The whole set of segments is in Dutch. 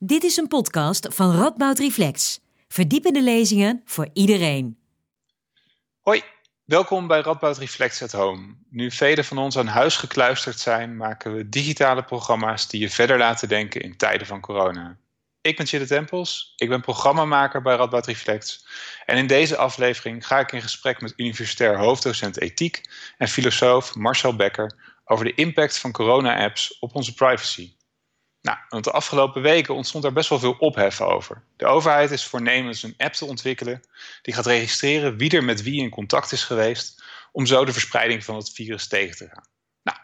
Dit is een podcast van Radboud Reflex. Verdiepende lezingen voor iedereen. Hoi, welkom bij Radboud Reflex at Home. Nu velen van ons aan huis gekluisterd zijn, maken we digitale programma's die je verder laten denken in tijden van corona. Ik ben Chille Tempels, ik ben programmamaker bij Radboud Reflex. En in deze aflevering ga ik in gesprek met universitair hoofddocent ethiek en filosoof Marcel Becker over de impact van corona-apps op onze privacy. Nou, want de afgelopen weken ontstond daar best wel veel ophef over. De overheid is voornemens een app te ontwikkelen die gaat registreren wie er met wie in contact is geweest, om zo de verspreiding van het virus tegen te gaan. Nou,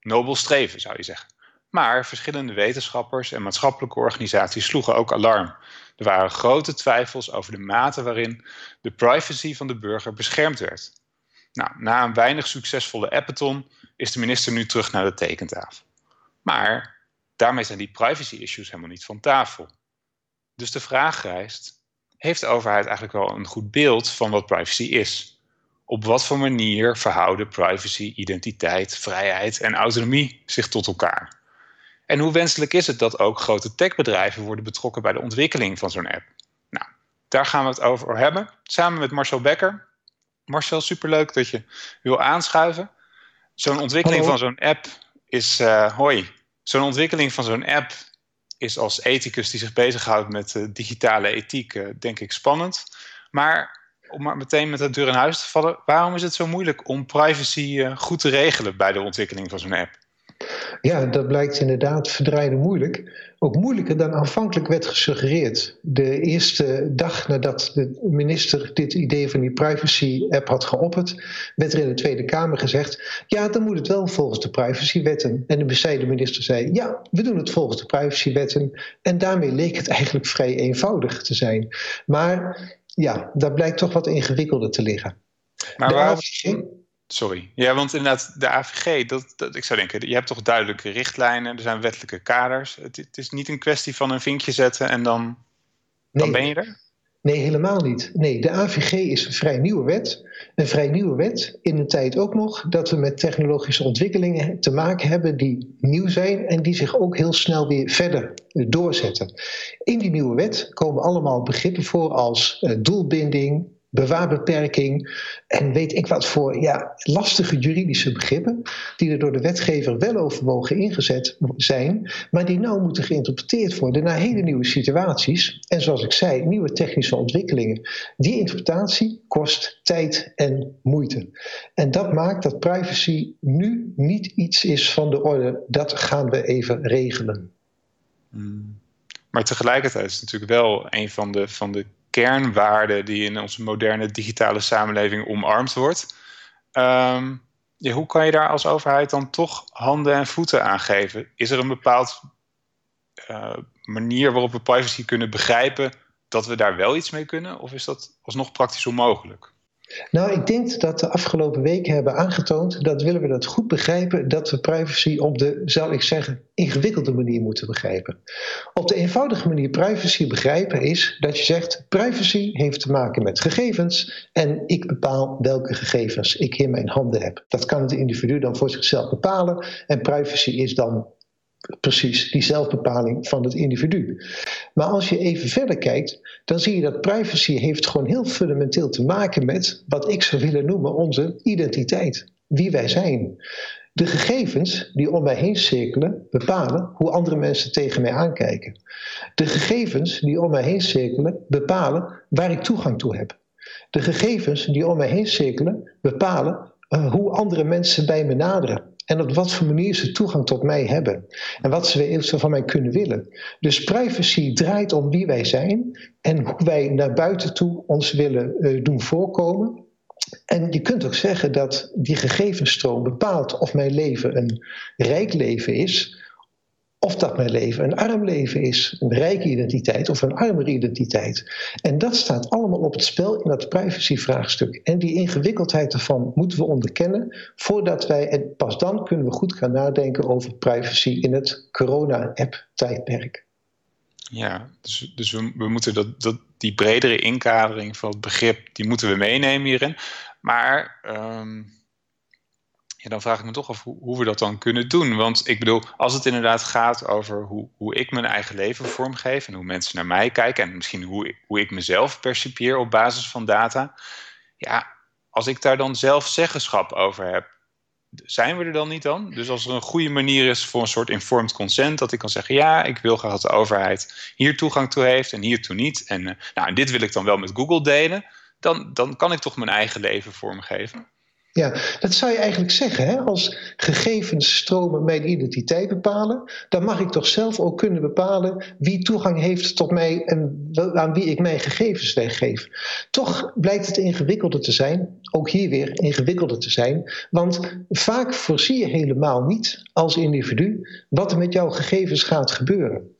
nobel streven zou je zeggen. Maar verschillende wetenschappers en maatschappelijke organisaties sloegen ook alarm. Er waren grote twijfels over de mate waarin de privacy van de burger beschermd werd. Nou, na een weinig succesvolle appathon is de minister nu terug naar de tekentafel. Maar daarmee zijn die privacy issues helemaal niet van tafel. Dus de vraag rijst: heeft de overheid eigenlijk wel een goed beeld van wat privacy is? Op wat voor manier verhouden privacy, identiteit, vrijheid en autonomie zich tot elkaar? En hoe wenselijk is het dat ook grote techbedrijven worden betrokken bij de ontwikkeling van zo'n app? Nou, daar gaan we het over hebben, samen met Marcel Becker. Marcel, superleuk dat je wil aanschuiven. Zo'n ontwikkeling van zo'n app is, uh, hoi, zo'n ontwikkeling van zo'n app is als ethicus die zich bezighoudt met uh, digitale ethiek, uh, denk ik spannend. Maar om maar meteen met de deur in huis te vallen, waarom is het zo moeilijk om privacy goed te regelen bij de ontwikkeling van zo'n app? Ja, dat blijkt inderdaad verdraaide moeilijk. Ook moeilijker dan aanvankelijk werd gesuggereerd. De eerste dag nadat de minister dit idee van die privacy-app had geopperd, werd er in de Tweede Kamer gezegd: ja, dan moet het wel volgens de privacywetten. En de bescheiden minister zei: ja, we doen het volgens de privacywetten. En daarmee leek het eigenlijk vrij eenvoudig te zijn. Maar ja, daar blijkt toch wat ingewikkelder te liggen. Maar waarom? Sorry. Ja, want inderdaad, de AVG, dat, dat, ik zou denken, je hebt toch duidelijke richtlijnen, er zijn wettelijke kaders. Het, het is niet een kwestie van een vinkje zetten en dan, dan ben je er? Nee, helemaal niet. Nee, de AVG is een vrij nieuwe wet. Een vrij nieuwe wet in een tijd ook nog dat we met technologische ontwikkelingen te maken hebben die nieuw zijn en die zich ook heel snel weer verder doorzetten. In die nieuwe wet komen allemaal begrippen voor als uh, doelbinding, bewaarbeperking en weet ik wat voor ja, lastige juridische begrippen, die er door de wetgever wel overwogen ingezet zijn, maar die nou moeten geïnterpreteerd worden naar hele nieuwe situaties. En zoals ik zei, nieuwe technische ontwikkelingen. Die interpretatie kost tijd en moeite. En dat maakt dat privacy nu niet iets is van de orde, dat gaan we even regelen. Hmm. Maar tegelijkertijd is het natuurlijk wel een van de, van de kernwaarde die in onze moderne digitale samenleving omarmd wordt. Ehm, hoe kan je daar als overheid dan toch handen en voeten aan geven? Is er een bepaald uh, manier waarop we privacy kunnen begrijpen dat we daar wel iets mee kunnen? Of is dat alsnog praktisch onmogelijk? Nou, ik denk dat de afgelopen weken hebben aangetoond dat willen we dat goed begrijpen, dat we privacy op de, zou ik zeggen, ingewikkelde manier moeten begrijpen. Op de eenvoudige manier privacy begrijpen is dat je zegt, privacy heeft te maken met gegevens en ik bepaal welke gegevens ik in mijn handen heb. Dat kan het individu dan voor zichzelf bepalen en privacy is dan precies die zelfbepaling van het individu. Maar als je even verder kijkt, dan zie je dat privacy heeft gewoon heel fundamenteel te maken met wat ik zou willen noemen onze identiteit. Wie wij zijn. De gegevens die om mij heen cirkelen bepalen hoe andere mensen tegen mij aankijken. De gegevens die om mij heen cirkelen bepalen waar ik toegang toe heb. De gegevens die om mij heen cirkelen bepalen uh, hoe andere mensen bij me naderen en op wat voor manier ze toegang tot mij hebben. En wat ze van mij kunnen willen. Dus privacy draait om wie wij zijn en hoe wij naar buiten toe ons willen uh, doen voorkomen. En je kunt ook zeggen dat die gegevensstroom bepaalt of mijn leven een rijk leven is of dat mijn leven een arm leven is, een rijke identiteit of een armere identiteit. En dat staat allemaal op het spel in dat privacyvraagstuk. En die ingewikkeldheid ervan moeten we onderkennen voordat wij, en pas dan kunnen we goed gaan nadenken over privacy in het corona-app-tijdperk. Ja, dus, dus we, moeten dat, dat, die bredere inkadering van het begrip, die moeten we meenemen hierin. Maar um ja, dan vraag ik me toch af hoe, hoe, we dat dan kunnen doen. Want ik bedoel, als het inderdaad gaat over hoe, hoe ik mijn eigen leven vormgeef en hoe mensen naar mij kijken en misschien hoe, hoe ik mezelf percipieer op basis van data. Ja, als ik daar dan zelf zeggenschap over heb, zijn we er dan niet dan? Dus als er een goede manier is voor een soort informed consent, dat ik kan zeggen: ja, ik wil graag dat de overheid hier toegang toe heeft en hiertoe niet. En, uh, nou, en dit wil ik dan wel met Google delen. Dan, dan kan ik toch mijn eigen leven vormgeven. Ja, dat zou je eigenlijk zeggen. Hè? Als gegevensstromen mijn identiteit bepalen, dan mag ik toch zelf ook kunnen bepalen wie toegang heeft tot mij en aan wie ik mijn gegevens weggeef. Toch blijkt het ingewikkelder te zijn, ook hier weer ingewikkelder te zijn, want vaak voorzie je helemaal niet als individu wat er met jouw gegevens gaat gebeuren.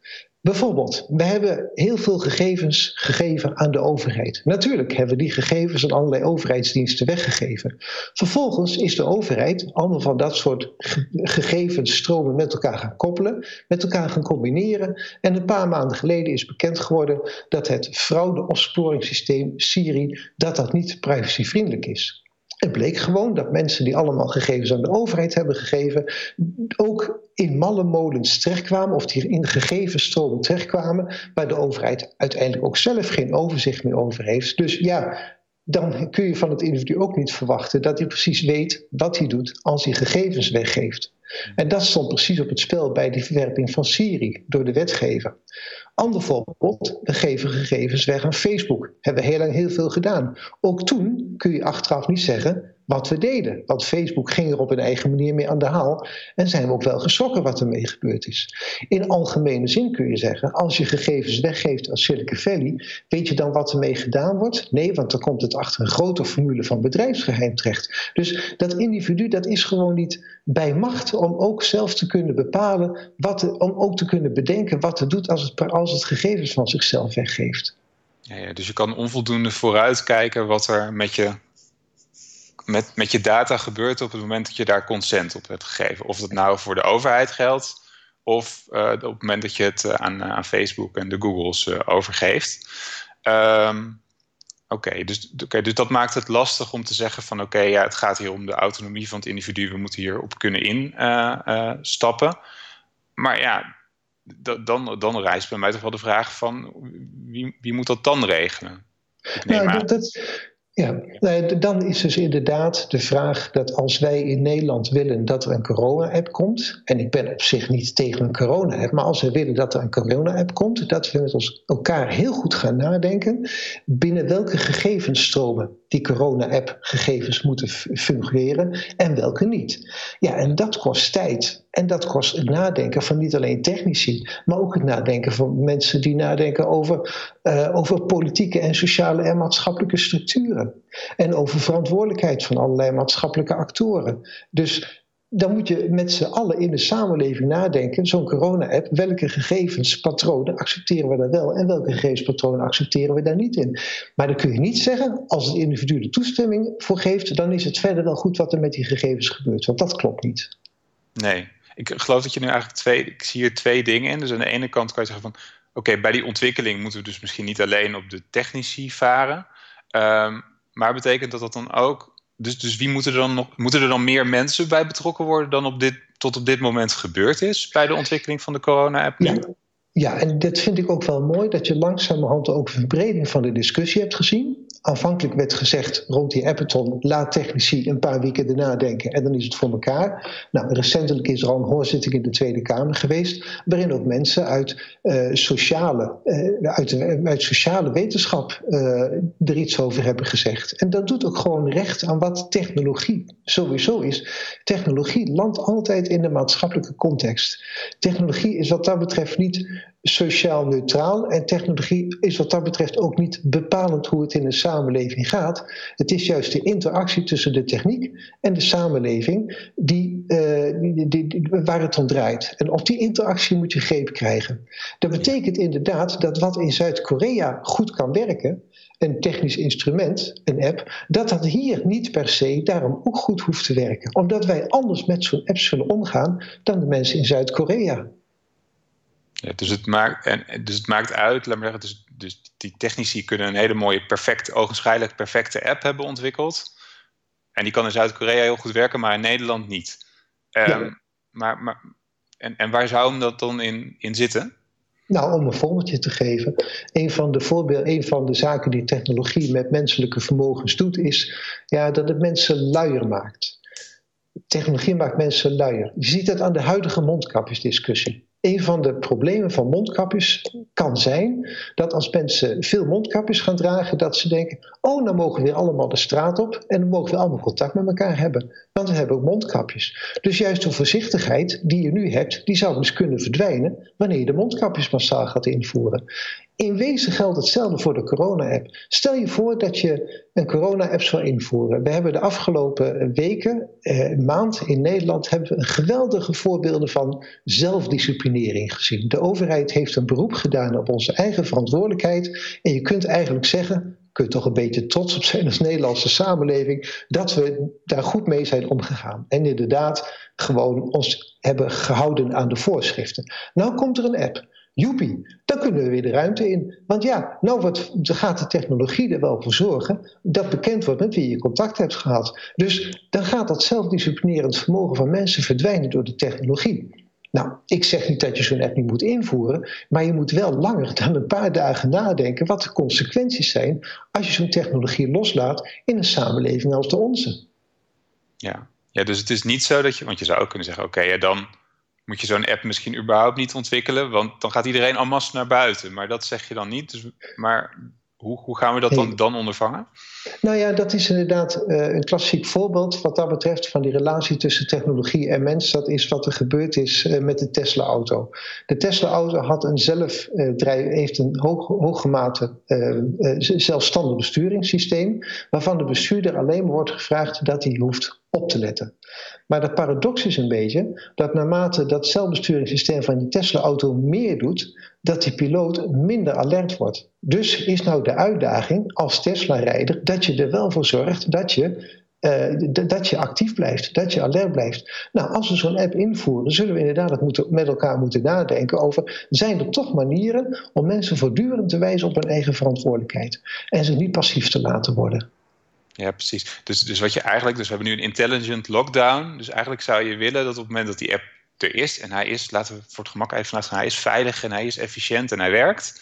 Bijvoorbeeld, we hebben heel veel gegevens gegeven aan de overheid. Natuurlijk hebben we die gegevens aan allerlei overheidsdiensten weggegeven. Vervolgens is de overheid allemaal van dat soort gegevensstromen met elkaar gaan koppelen, met elkaar gaan combineren. En een paar maanden geleden is bekend geworden dat het fraude-opsporingssysteem Siri dat dat niet privacyvriendelijk is. Het bleek gewoon dat mensen die allemaal gegevens aan de overheid hebben gegeven, ook in malle molens terechtkwamen, of die in gegevensstromen terechtkwamen, waar de overheid uiteindelijk ook zelf geen overzicht meer over heeft. Dus ja, dan kun je van het individu ook niet verwachten dat hij precies weet wat hij doet als hij gegevens weggeeft. En dat stond precies op het spel bij die verwerping van Siri door de wetgever. Ander voorbeeld, we geven gegevens weg aan Facebook. Hebben we heel lang heel veel gedaan. Ook toen kun je achteraf niet zeggen wat we deden. Want Facebook ging er op een eigen manier mee aan de haal. En zijn we ook wel geschrokken wat ermee gebeurd is. In algemene zin kun je zeggen, als je gegevens weggeeft als Silicon Valley, weet je dan wat ermee gedaan wordt? Nee, want dan komt het achter een grote formule van bedrijfsgeheim terecht. Dus dat individu, dat is gewoon niet bij macht om ook zelf te kunnen bepalen, wat, om ook te kunnen bedenken wat het doet als het, als het gegevens van zichzelf weggeeft. Ja, ja, dus je kan onvoldoende vooruitkijken wat er met je met, met je data gebeurt op het moment dat je daar consent op hebt gegeven. Of dat nou voor de overheid geldt, of uh, op het moment dat je het eh, aan, aan Facebook en de Googles overgeeft. Um, Oké, dus, okay, dus dat maakt het lastig om te zeggen van oké, ja, het gaat hier om de autonomie van het individu, we moeten hierop kunnen instappen. maar ja, dan, dan rijst bij mij toch wel de vraag van wie, wie moet dat dan regelen? Nou, dat, ja, dan is dus inderdaad de vraag dat als wij in Nederland willen dat er een corona-app komt, en ik ben op zich niet tegen een corona-app, maar als we willen dat er een corona-app komt, dat we met ons elkaar heel goed gaan nadenken binnen welke gegevensstromen die corona-app gegevens moeten fungeren en welke niet. Ja, en dat kost tijd. En dat kost het nadenken van niet alleen technici, maar ook het nadenken van mensen die nadenken over, uh, over politieke en sociale en maatschappelijke structuren. En over verantwoordelijkheid van allerlei maatschappelijke actoren. Dus dan moet je met z'n allen in de samenleving nadenken, zo'n corona-app, welke gegevenspatronen accepteren we daar wel en welke gegevenspatronen accepteren we daar niet in. Maar dan kun je niet zeggen, als het individu de toestemming voor geeft, dan is het verder wel goed wat er met die gegevens gebeurt, want dat klopt niet. Nee, ik geloof dat je nu eigenlijk twee, ik zie hier twee dingen in. Dus aan de ene kant kan je zeggen van, oké, bij die ontwikkeling moeten we dus misschien niet alleen op de technici varen, um, maar betekent dat dat dan ook dus, dus wie moeten er dan nog moeten er dan meer mensen bij betrokken worden dan op dit, tot op dit moment gebeurd is bij de ontwikkeling van de corona-app? Ja. ja, en dat vind ik ook wel mooi dat je langzamerhand ook een verbreding van de discussie hebt gezien aanvankelijk werd gezegd rond die Appeton, laat technici een paar weken erna denken en dan is het voor elkaar. Nou, recentelijk is er al een hoorzitting in de Tweede Kamer geweest, waarin ook mensen uit, uh, sociale, uh, uit, uit, sociale wetenschap er iets over hebben gezegd. En dat doet ook gewoon recht aan wat technologie sowieso is. Technologie landt altijd in de maatschappelijke context. Technologie is wat dat betreft niet sociaal neutraal. En technologie is wat dat betreft ook niet bepalend hoe het in een samenleving gaat. Het is juist de interactie tussen de techniek en de samenleving die, uh, die, die, waar het om draait. En op die interactie moet je greep krijgen. Dat betekent inderdaad dat wat in Zuid-Korea goed kan werken, een technisch instrument, een app, dat dat hier niet per se daarom ook goed hoeft te werken. Omdat wij anders met zo'n app zullen omgaan dan de mensen in Zuid-Korea. Ja, dus, het maakt, en, dus het maakt uit, laat maar zeggen, dus, dus die technici kunnen een hele mooie, perfect, ogenschijnlijk perfecte app hebben ontwikkeld. En die kan in Zuid-Korea heel goed werken, maar in Nederland niet. Ehm, maar, maar, en, en waar zou hem dat dan in, in zitten? Nou, om een voorbeeldje te geven. Een van de, voorbeeld, een van de zaken die technologie met menselijke vermogens doet, is ja, dat het mensen luier maakt. Technologie maakt mensen luier. Je ziet dat aan de huidige mondkapjesdiscussie een van de problemen van mondkapjes kan zijn dat als mensen veel mondkapjes gaan dragen, dat ze denken: oh, nou mogen we weer allemaal de straat op en dan mogen we allemaal contact met elkaar hebben. Want we hebben ook mondkapjes. Dus juist de voorzichtigheid die je nu hebt, die zou dus kunnen verdwijnen wanneer je de mondkapjes massaal gaat invoeren. In wezen geldt hetzelfde voor de corona-app. Stel je voor dat je een corona-app zou invoeren. We hebben de afgelopen weken, eh, maand in Nederland, hebben we geweldige voorbeelden van zelfdisciplinering gezien. De overheid heeft een beroep gedaan op onze eigen verantwoordelijkheid. En je kunt eigenlijk zeggen, kunt toch een beetje trots op zijn als Nederlandse samenleving, dat we daar goed mee zijn omgegaan. En inderdaad gewoon ons hebben gehouden aan de voorschriften. Nou komt er een app. Joepie, dan kunnen we weer de ruimte in. Want ja, nou wat, gaat de technologie er wel voor zorgen dat bekend wordt met wie je contact hebt gehad. Dus dan gaat dat zelfdisciplinerend vermogen van mensen verdwijnen door de technologie. Nou, ik zeg niet dat je zo'n app niet moet invoeren, maar je moet wel langer dan een paar dagen nadenken wat de consequenties zijn als je zo'n technologie loslaat in een samenleving als de onze. Ja. ja, dus het is niet zo dat je, want je zou ook kunnen zeggen, oké, ja, dan moet je zo'n app misschien überhaupt niet ontwikkelen, want dan gaat iedereen masse naar buiten. Maar dat zeg je dan niet. Dus, maar hoe, hoe gaan we dat dan, dan ondervangen? Nou ja, dat is inderdaad uh, een klassiek voorbeeld wat dat betreft van die relatie tussen technologie en mens. Dat is wat er gebeurd is uh, met de Tesla-auto. De Tesla-auto had een zelfdrijf, uh, heeft een hoog, hoge mate zelfstandig besturingssysteem, waarvan de bestuurder alleen maar wordt gevraagd dat hij hoeft op te letten. Maar de paradox is een beetje dat naarmate dat zelfbesturingssysteem van die Tesla-auto meer doet, dat die piloot minder alert wordt. Dus is nou de uitdaging als Tesla-rijder dat je er wel voor zorgt dat je, uh, dat je actief blijft, dat je alert blijft. Nou, als we zo'n app invoeren, zullen we inderdaad moeten, met elkaar moeten nadenken over: zijn er toch manieren om mensen voortdurend te wijzen op hun eigen verantwoordelijkheid en ze niet passief te laten worden? Ja, precies. Dus, dus wat je eigenlijk, dus we hebben nu een intelligent lockdown. Dus eigenlijk zou je willen dat op het moment dat die app er is, en hij is, laten we voor het gemak even vanuit gaan, hij is veilig en hij is efficiënt en hij werkt.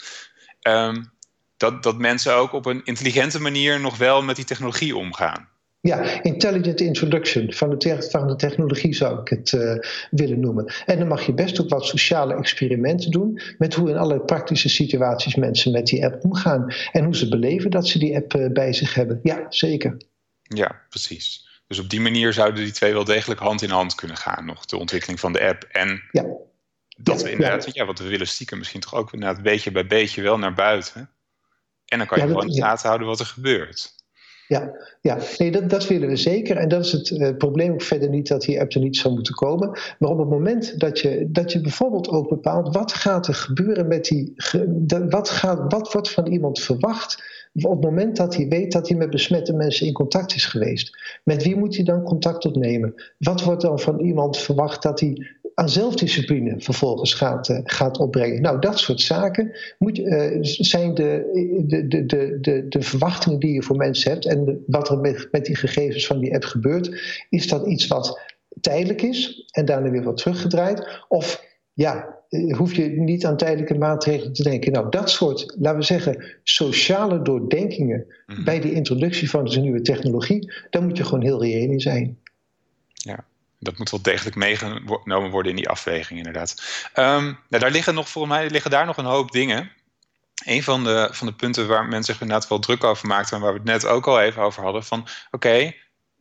Um, dat, dat mensen ook op een intelligente manier nog wel met die technologie omgaan. Ja, intelligent introduction van de, van de technologie zou ik het uh, willen noemen. En dan mag je best ook wat sociale experimenten doen met hoe in allerlei praktische situaties mensen met die app omgaan en hoe ze beleven dat ze die app uh, bij zich hebben. Ja, zeker. Ja, precies. Dus op die manier zouden die twee wel degelijk hand in hand kunnen gaan, nog de ontwikkeling van de app en ja. dat ja, we inderdaad, ja. ja, want we willen stiekem misschien toch ook inderdaad beetje bij beetje wel naar buiten. En dan kan je ja, gewoon in de gaten houden wat er gebeurt. Ja, ja. Nee, dat, dat willen we zeker. En dat is het uh, probleem ook verder niet dat die app er niet zou moeten komen. Maar op het moment dat je, dat je bijvoorbeeld ook bepaalt wat gaat er gebeuren met die. wat, gaat, wat wordt van iemand verwacht op het moment dat hij weet dat hij met besmette mensen in contact is geweest. Met wie moet hij dan contact opnemen? Wat wordt dan van iemand verwacht dat hij aan zelfdiscipline vervolgens gaat, uh, gaat opbrengen. Nou, dat soort zaken moet, uh, zijn de, de, de, de, de, verwachtingen die je voor mensen hebt en wat er met, met die gegevens van die app gebeurt. Is dat iets wat tijdelijk is en daarna weer wordt teruggedraaid? Of ja, eh, hoef je niet aan tijdelijke maatregelen te denken. Nou, dat soort, laten we zeggen, sociale doordenkingen mhm. bij de introductie van de nieuwe technologie, daar moet je gewoon heel reëel in zijn. Ja dat moet wel degelijk meegenomen worden in die afweging, inderdaad. Um, nou, daar liggen nog, volgens mij liggen daar nog een hoop dingen. Een van de, van de punten waar mensen zich inderdaad wel druk over maakten, en waar we het net ook al even over hadden, van oké,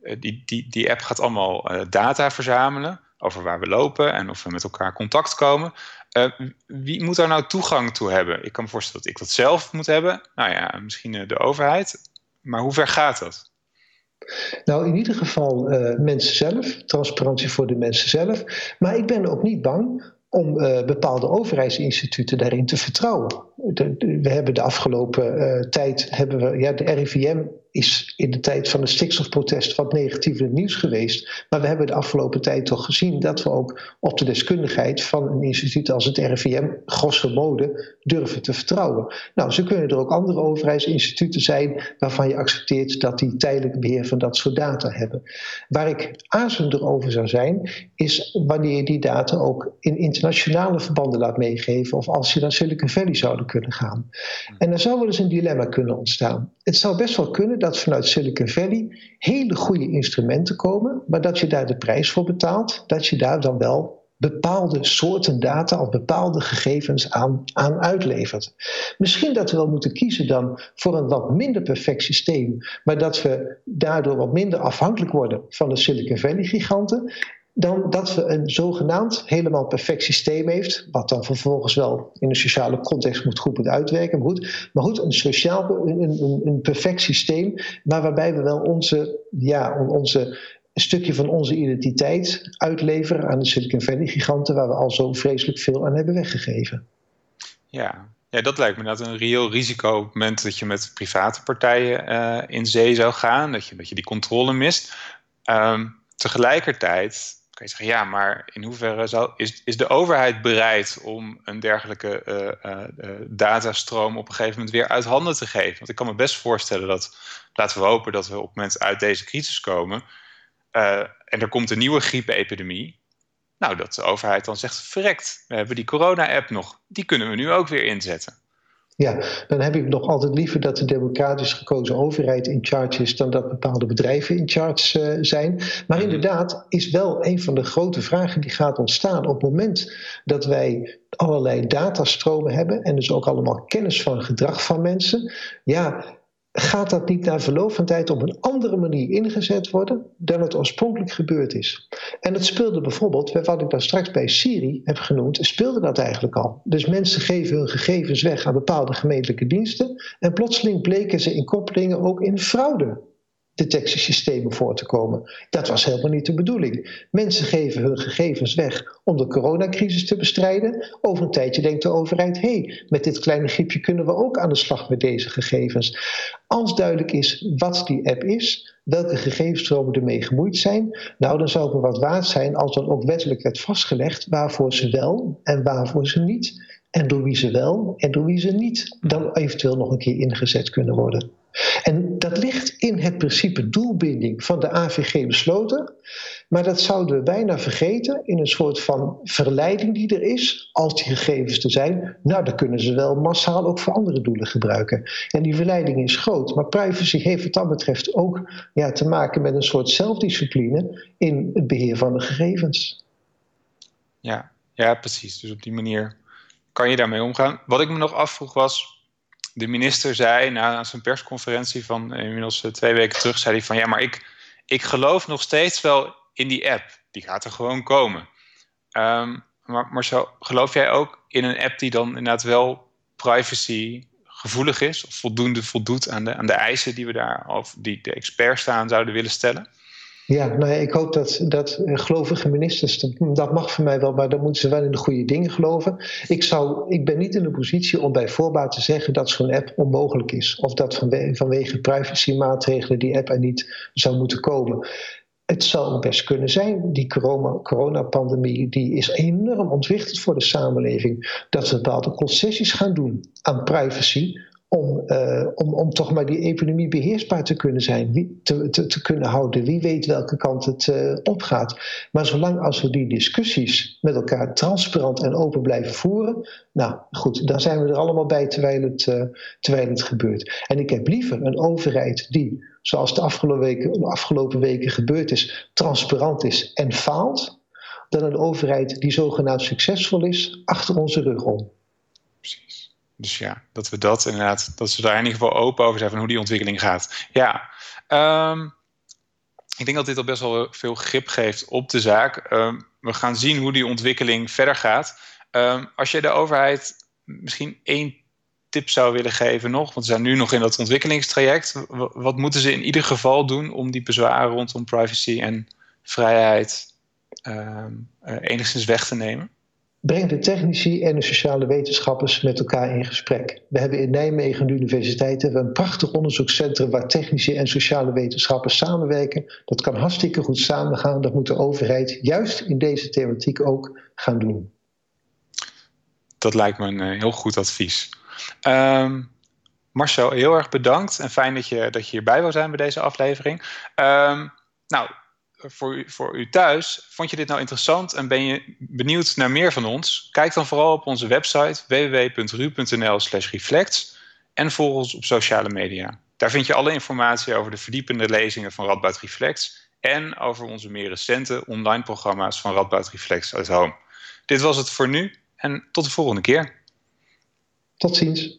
eh, die, die, die app gaat allemaal uh, data verzamelen over waar we lopen en of we met elkaar contact komen. Uh, wie moet daar nou toegang toe hebben? Ik kan me voorstellen dat ik dat zelf moet hebben. Nou ja, misschien de overheid. Maar hoe ver gaat dat? Nou, in ieder geval uh, mensen zelf, transparantie voor de mensen zelf. Maar ik ben ook niet bang om uh, bepaalde overheidsinstituten daarin te vertrouwen. we hebben de afgelopen tijd, hebben we, ja, de RIVM is in de tijd van het stikstofprotest wat het nieuws geweest. Maar we hebben de afgelopen tijd toch gezien dat we ook op de deskundigheid van een instituut als het RIVM grosso modo durven te vertrouwen. Nou, zo kunnen er ook andere overheidsinstituten zijn waarvan je accepteert dat die tijdelijk beheer van dat soort data hebben. Waar ik aarzelender over zou zijn, is wanneer je die data ook in internationale verbanden laat meegeven of als je naar Silicon Valley zouden kunnen gaan. En dan zou wel eens een dilemma kunnen ontstaan. Het zou best wel kunnen dat vanuit Silicon Valley hele goede instrumenten komen, maar dat je daar de prijs voor betaalt, dat je daar dan wel bepaalde soorten data of bepaalde gegevens aan, aan uitlevert. Misschien dat we wel moeten kiezen dan voor een wat minder perfect systeem, maar dat we daardoor wat minder afhankelijk worden van de Silicon Valley giganten dan dat we een zogenaamd helemaal perfect systeem heeft, wat dan vervolgens wel in een sociale context moet goed moet uitwerken. Maar goed, maar goed een sociaal, een, een, perfect systeem, maar waarbij we wel onze, ja, onze een stukje van onze identiteit uitleveren aan de Silicon Valley giganten, waar we al zo vreselijk veel aan hebben weggegeven. Ja, ja dat lijkt me dat een reëel risico op het moment dat je met private partijen uh, in zee zou gaan, dat je, dat je die controle mist. Um, tegelijkertijd kan je zeggen, ja, maar in hoeverre is, is de overheid bereid om een dergelijke uh, uh, datastroom op een gegeven moment weer uit handen te geven? Want ik kan me best voorstellen dat, laten we hopen dat we op het moment uit deze crisis komen en er komt een nieuwe griepepidemie. Nou, dat de overheid dan zegt, verrekt, we hebben die corona-app nog, die kunnen we nu ook weer inzetten. Ja, dan heb ik nog altijd liever dat de democratisch gekozen overheid in charge is dan dat bepaalde bedrijven in charge uh, zijn. Maar mhm. inderdaad is wel een van de grote vragen die gaat ontstaan op het moment dat wij allerlei datastromen hebben en dus ook allemaal kennis van gedrag van mensen. Ja, gaat dat niet na verloop van tijd op een andere manier ingezet worden dan het oorspronkelijk gebeurd is. En het speelde bijvoorbeeld, wat ik daar straks bij Siri heb genoemd, speelde dat eigenlijk al. Dus mensen geven hun gegevens weg aan bepaalde gemeentelijke diensten en plotseling bleken ze in koppelingen ook in fraude detectiesystemen voor te komen. Dat was helemaal niet de bedoeling. Mensen geven hun gegevens weg om de coronacrisis te bestrijden. Over een tijdje denkt de overheid: hé, hey, met dit kleine griepje kunnen we ook aan de slag met deze gegevens. Als duidelijk is wat die app is, welke gegevensstromen ermee gemoeid zijn, nou dan zou het me wat waard zijn als dan ook wettelijk werd vastgelegd waarvoor ze wel en waarvoor ze niet, en door wie ze wel en door wie ze niet dan eventueel nog een keer ingezet kunnen worden. En dat ligt in het principe doelbinding van de AVG besloten. Maar dat zouden we bijna vergeten in een soort van verleiding die er is, als die gegevens er zijn. Nou, dan kunnen ze wel massaal ook voor andere doelen gebruiken. En die verleiding is groot. Maar privacy heeft wat dat betreft ook ja, te maken met een soort zelfdiscipline in het beheer van de gegevens. Ja, ja, precies. Dus op die manier kan je daarmee omgaan. Wat ik me nog afvroeg was, de minister zei na zijn persconferentie van inmiddels eh, twee weken terug, zei hij van ja, maar ik, ik geloof nog steeds wel in die app. Die gaat er gewoon komen. Um, maar Marcel, geloof jij ook in een app die dan inderdaad wel privacy gevoelig is of voldoende voldoet aan de, aan de eisen die we daar of die de experts staan zouden willen stellen? Ja, nou ja, ik hoop dat, dat gelovige ministers, dat, mag voor mij wel, maar dan moeten ze wel in de goede dingen geloven. Ik, zou, ik ben niet in de positie om bij voorbaat te zeggen dat zo'n app onmogelijk is. Of dat vanwege, privacymaatregelen die app er niet zou moeten komen. Het zou best kunnen zijn, die corona, coronapandemie die is enorm ontwichteld voor de samenleving, dat we bepaalde concessies gaan doen aan privacy om, uh, om, om toch maar die epidemie beheersbaar te kunnen zijn, te, te, kunnen houden. Wie weet welke kant het uh, opgaat. Maar zolang als we die discussies met elkaar transparant en open blijven voeren, nou goed, dan zijn we er allemaal bij terwijl het, uh, terwijl het gebeurt. En ik heb liever een overheid die, zoals de afgelopen weken, de afgelopen weken gebeurd is, transparant is en faalt, dan een overheid die zogenaamd succesvol is achter onze rug om. Dus ja, dat we dat inderdaad, dat ze daar in ieder geval open over zijn van hoe die ontwikkeling gaat. Ja, um, ik denk dat dit al best wel veel grip geeft op de zaak. Um, we gaan zien hoe die ontwikkeling verder gaat. Um, als je de overheid misschien één tip zou willen geven nog, want ze zijn nu nog in dat ontwikkelingstraject. Wat moeten ze in ieder geval doen om die bezwaren rondom privacy en vrijheid uh, enigszins weg te nemen? Brengt de technici en de sociale wetenschappers met elkaar in gesprek. We hebben in Nijmegen universiteit een prachtig onderzoekscentrum waar technici en sociale wetenschappers samenwerken. Dat kan hartstikke goed samengaan. Dat moet de overheid juist in deze thematiek ook gaan doen. Dat lijkt me een eh, heel goed advies. Um, Marcel, heel erg bedankt en fijn dat je, dat je hierbij wil zijn bij deze aflevering. Um, nou, voor u, voor u thuis, vond je dit nou interessant en ben je benieuwd naar meer van ons? Kijk dan vooral op onze website www.ru.nl/reflects en volg ons op sociale media. Daar vind je alle informatie over de verdiepende lezingen van Radboud Reflex en over onze meer recente online programma's van Radboud Reflex at Home. Dit was het voor nu en tot de volgende keer. Tot ziens.